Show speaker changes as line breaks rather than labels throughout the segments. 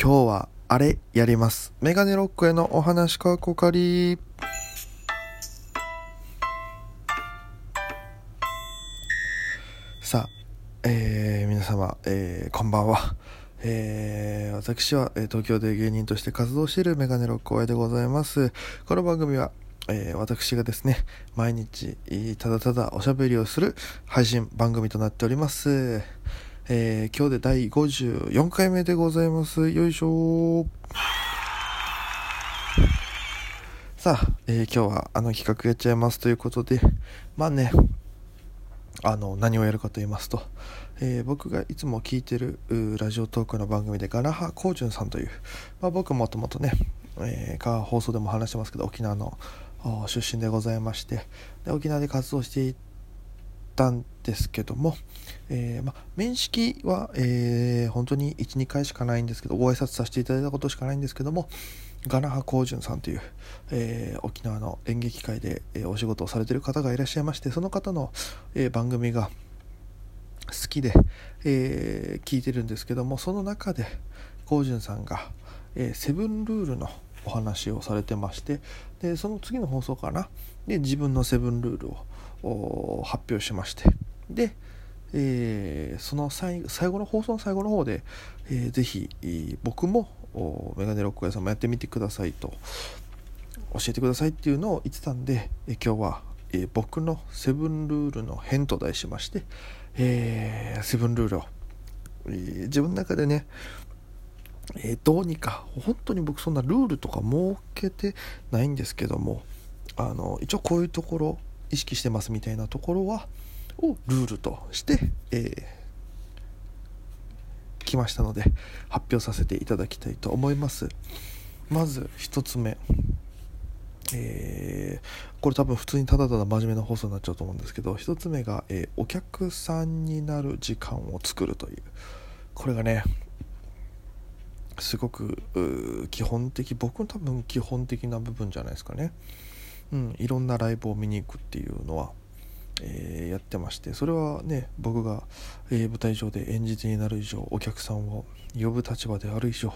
今日はあれやります。メガネロックへのお話かこかり。さあ、えー皆様、えーこんばんは。えー私は、え東京で芸人として活動しているメガネロック大江でございます。この番組は、えー私がですね、毎日、ただただおしゃべりをする配信番組となっております。えー今日で第54回目でございます。よいしょさあ、えー今日はあの企画やっちゃいますということで、まあね、あの何をやるかと言いますと、えー僕がいつも聞いてるラジオトークの番組でガナハ・コウジュンさんという、まあ、僕もともとね、えー放送でも話してますけど沖縄の出身でございましてで沖縄で活動していてたんですけども、えーま、面識は、えー本当に12回しかないんですけどご挨拶させていただいたことしかないんですけどもガナハ・コウジュンさんという、えー沖縄の演劇界で、えお仕事をされてる方がいらっしゃいましてその方の、え番組が好きで、え聞いてるんですけどもその中でコウジュンさんが、えセブンルールのお話をされてましてでその次の放送かな？で自分のセブンルールを発表しまして。で、えーその最後の放送の最後の方で、えーぜひ僕もメガネロック屋さんもやってみてくださいと教えてくださいっていうのを言ってたんで、え今日は、えー僕のセブンルールの編と題しまして、えーセブンルールを、えー自分の中でね、えーどうにか本当に僕そんなルールとか設けてないんですけどもあの一応こういうところ意識してますみたいなところはをルールとして、えー来ましたので発表させていただきたいと思います。まず一つ目。えーこれ多分普通にただただ真面目な放送になっちゃうと思うんですけど一つ目が、えーお客さんになる時間を作るという。これがねすごく基本的僕の多分基本的な部分じゃないですかね、うん、いろんなライブを見に行くっていうのは、えーやってましてそれはね僕が、えー舞台上で演じ手になる以上お客さんを呼ぶ立場である以上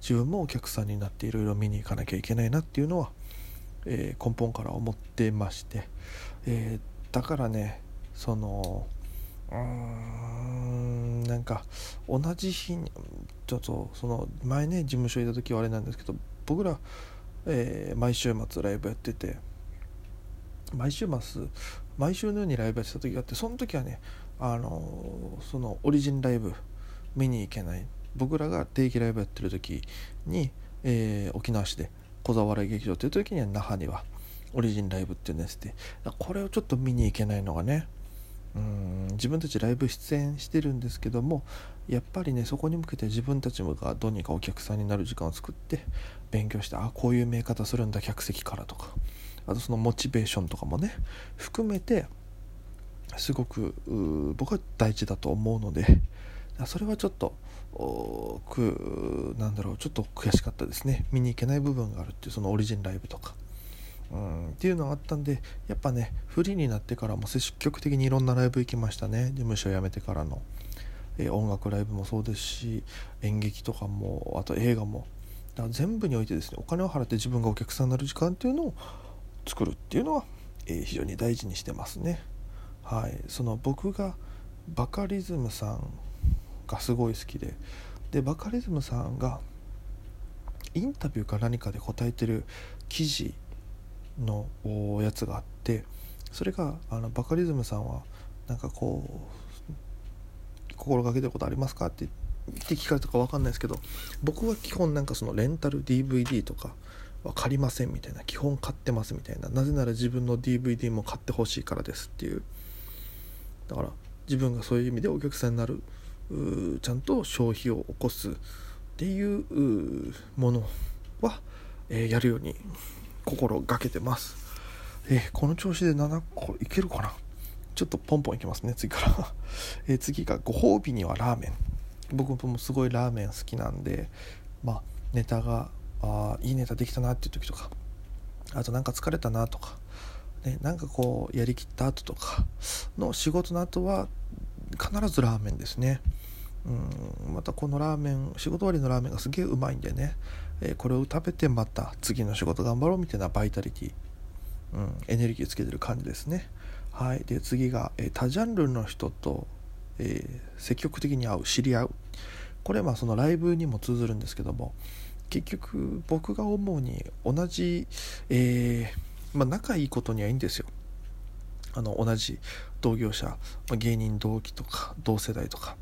自分もお客さんになっていろいろ見に行かなきゃいけないなっていうのは、えー根本から思ってまして、えだからねそのうーんなんか同じ日にちょっとその前ね事務所いた時はあれなんですけど僕ら、え毎週末ライブやってて毎週末毎週のようにライブやってた時があってその時はねあのそのオリジンライブ見に行けない僕らが定期ライブやってる時に、えー沖縄市で小沢笑い劇場っていう時には那覇にはオリジンライブっていうのやつでこれをちょっと見に行けないのがねうん自分たちライブ出演してるんですけどもやっぱりねそこに向けて自分たちがどうにかお客さんになる時間を作って勉強してあこういう見え方するんだ客席からとか。あとそのモチベーションとかもね含めてすごく僕は大事だと思うのでそれはちょっとくなんだろうちょっと悔しかったですね。見に行けない部分があるっていうそのオリジンライブとか。うん、っていうのがあったんでやっぱねフリーになってからも積極的にいろんなライブ行きましたね。事務所辞めてからの、えー音楽ライブもそうですし演劇とかもあと映画も。だから全部においてですねお金を払って自分がお客さんになる時間っていうのを作るっていうのは、えー非常に大事にしてますね。はい。その僕がバカリズムさんがすごい好きででバカリズムさんがインタビューか何かで答えてる記事のやつがあってそれがあのバカリズムさんはなんかこう心がけてることありますかってって聞かれたか分かんないですけど僕は基本なんかそのレンタル DVD とかは借りませんみたいな基本買ってますみたいななぜなら自分の DVD も買ってほしいからですっていう。だから自分がそういう意味でお客さんになるちゃんと消費を起こすっていうものは、えーやるように心がけてます、えーこの調子で7個いけるかな？ちょっとポンポンいきますね次から、えー次がご褒美にはラーメン。僕もすごいラーメン好きなんでまあネタがあいいネタできたなっていう時とかあとなんか疲れたなとか、ね、なんかこうやりきった後とかの仕事の後は必ずラーメンですね。うんまたこのラーメン仕事終わりのラーメンがすげえうまいんでね、えー、これを食べてまた次の仕事頑張ろうみたいなバイタリティ、うん、エネルギーつけてる感じですね。はい。で次が、えー、多ジャンルの人と、えー、積極的に会う知り合う。これはまあそのライブにも通ずるんですけども結局僕が思うに同じ、えまあ、仲いいことにはいいんですよ。あの同じ同業者、ま、芸人同期とか同世代とか。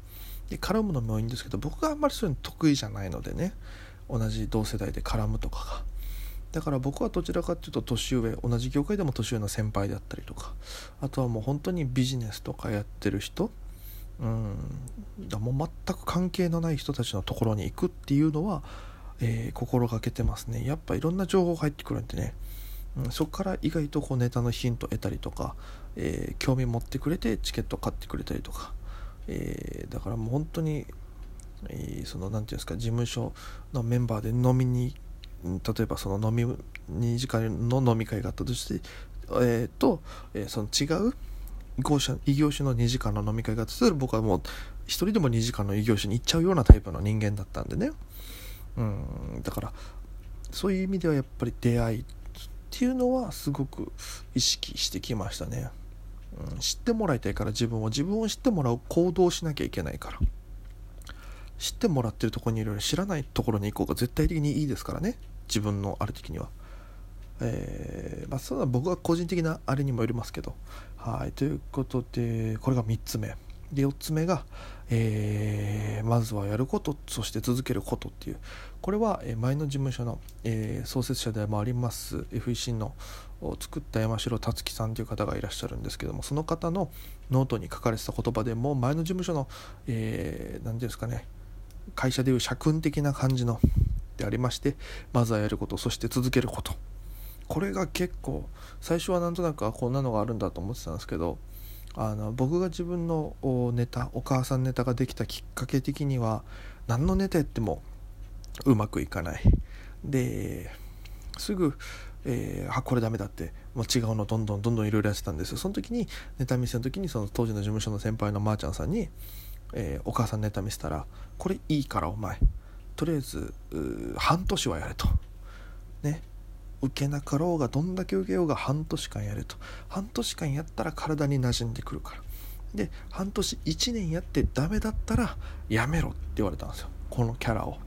で絡むのもいいんですけど僕があんまりそういうの得意じゃないのでね。同じ同世代で絡むとかが。だから僕はどちらかっていうと年上同じ業界でも年上の先輩であったりとか。あとはもう本当にビジネスとかやってる人。うん。だもう全く関係のない人たちのところに行くっていうのは、えー、心がけてますね。やっぱいろんな情報入ってくるんでね、うん、そこから意外とこうネタのヒント得たりとか、えー、興味持ってくれてチケット買ってくれたりとか。えー、だからもう本当に、えー、その何て言うんですか事務所のメンバーで飲みに例えばその飲み2時間の飲み会があったとして、えー、と、えー、その違う異業種異業種の2時間の飲み会があったとしたら僕はもう1人でも2時間の異業種に行っちゃうようなタイプの人間だったんでね。うんだからそういう意味ではやっぱり出会いっていうのはすごく意識してきましたね。うん、知ってもらいたいから自分を自分を知ってもらう行動をしなきゃいけないから知ってもらってるとこにいるより知らないところに行こうが絶対的にいいですからね自分のある時には。えー、まあ、それは僕は個人的なあれにもよりますけど。はい、ということで、これが3つ目。で、4つ目が、えー、まずはやること、そして続けることっていう。これは前の事務所の、えー、創設者でもあります FEC のを作った山城達樹さんという方がいらっしゃるんですけどもその方のノートに書かれてた言葉でも前の事務所の何、えー、て言うんですかね会社でいう社訓的な感じのでありましてまずはやることそして続けることこれが結構最初はなんとなくこんなのがあるんだと思ってたんですけどあの僕が自分のネタお母さんネタができたきっかけ的には何のネタやってもうまくいかない。ですぐえー、あこれダメだってもう違うのどんどんどんどんいろいろやってたんですよ。その時にネタ見せの時にその当時の事務所の先輩のまーちゃんさんに、えー、お母さんネタ見せたらこれいいからお前とりあえず半年はやれと。ね。受けなかろうがどんだけ受けようが半年間やれと。半年間やったら体に馴染んでくるから。で半年1年やってダメだったらやめろって言われたんですよ。このキャラを。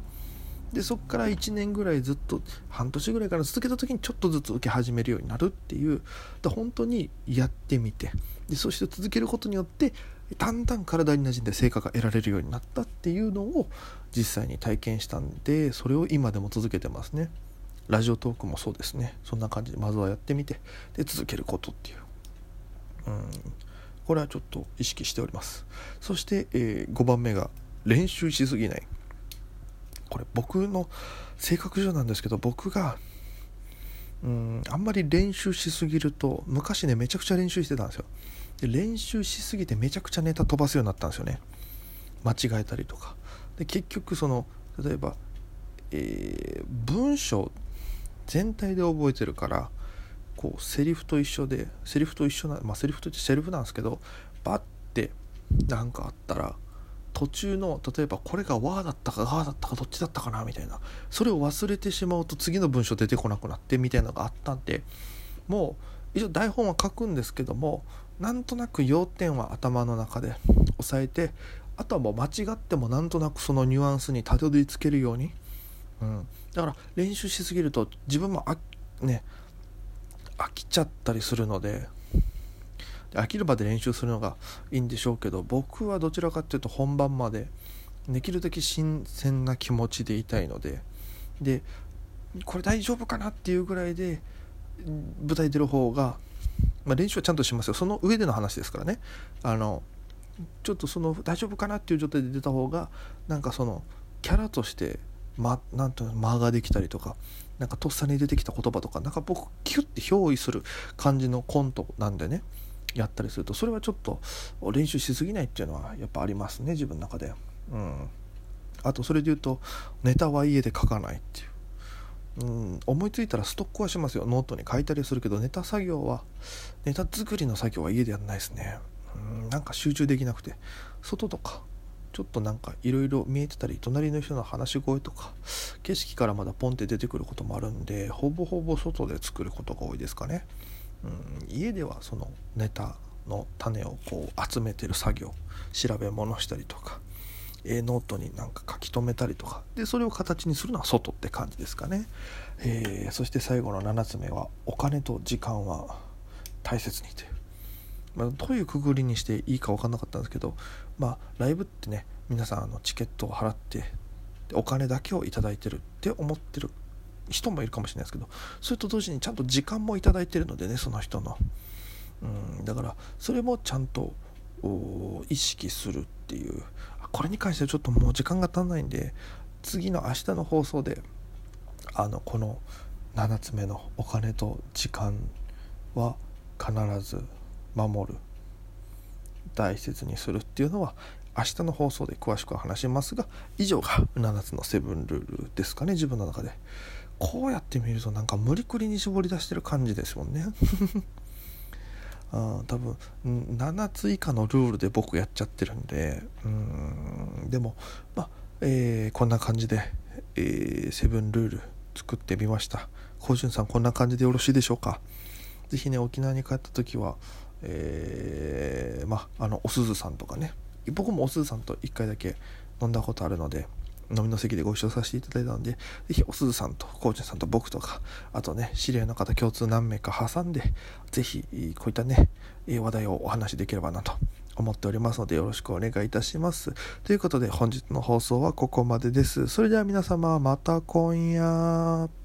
でそこから1年ぐらいずっと半年ぐらいから続けた時にちょっとずつ受け始めるようになるっていう。で本当にやってみて。でそして続けることによってだんだん体に馴染んで成果が得られるようになったっていうのを実際に体験したんでそれを今でも続けてますね。ラジオトークもそうですね。そんな感じでまずはやってみてで続けることっていう。うん。これはちょっと意識しております。そして、えー、5番目が練習しすぎない。これ僕の性格上なんですけど僕がうんあんまり練習しすぎると昔ねめちゃくちゃ練習してたんですよ。で練習しすぎてめちゃくちゃネタ飛ばすようになったんですよね。間違えたりとか。で結局その例えば、えー、文章全体で覚えてるからこうセリフと一緒でセリフと一緒なまあセリフとってセリフなんですけどバッて何かあったら途中の例えばこれが「わ」だったか「が」だったかどっちだったかなみたいな。それを忘れてしまうと次の文章出てこなくなってみたいなのがあったんでもう一応台本は書くんですけどもなんとなく要点は頭の中で押さえてあとはもう間違ってもなんとなくそのニュアンスにたどり着けるように、うん、だから練習しすぎると自分もあね飽きちゃったりするので飽きるまで練習するのがいいんでしょうけど僕はどちらかっていうと本番までできるだけ新鮮な気持ちでいたいのででこれ大丈夫かなっていうぐらいで舞台出る方が、まあ、練習はちゃんとしますよ。その上での話ですからね。あのちょっとその大丈夫かなっていう状態で出た方がなんかそのキャラとしてま、なんと間ができたりとかなんかとっさに出てきた言葉とかなんか僕キュッて憑依する感じのコントなんでねやったりするとそれはちょっと練習しすぎないっていうのはやっぱありますね自分の中で。うん、あとそれで言うとネタは家で書かないっていう。うん、思いついたらストックはしますよ。ノートに書いたりするけどネタ作業はネタ作りの作業は家でやんないですね。うん。なんか集中できなくて外とかちょっとなんかいろいろ見えてたり隣の人の話し声とか景色からまだポンって出てくることもあるんでほぼほぼ外で作ることが多いですかね、うん、家ではそのネタの種をこう集めてる作業調べ物したりとかえノートになんか書き留めたりとかでそれを形にするのは外って感じですかね、えー、そして最後の7つ目はお金と時間は大切にという、まあ、どういうくぐりにしていいか分かんなかったんですけどまあライブってね皆さんあのチケットを払ってお金だけを頂いてるって思ってる人もいるかもしれないですけどそれと同時にちゃんと時間も頂いてるのでねその人の。うんだからそれもちゃんと意識するっていう。これに関してはちょっともう時間が足んないんで次の明日の放送であのこの7つ目のお金と時間は必ず守る。大切にするっていうのは明日の放送で詳しくは話しますが以上が7つのセブンルールですかね自分の中で。こうやって見るとなんか無理くりに絞り出してる感じですもんね。あ多分7つ以下のルールで僕やっちゃってるんでうんでもまあ、えー、こんな感じで、えー、セブンルール作ってみました。高潤さんこんな感じでよろしいでしょうか？是非ね沖縄に帰った時はえー、まあのおすずさんとかね僕もおすずさんと1回だけ飲んだことあるので飲みの席でご一緒させていただいたので、ぜひおすずさんとコーチさんと僕とか、あとね、知り合いの方共通何名か挟んで、ぜひこういったね、話題をお話しできればなと思っておりますのでよろしくお願いいたします。ということで本日の放送はここまでです。それでは皆様また今夜。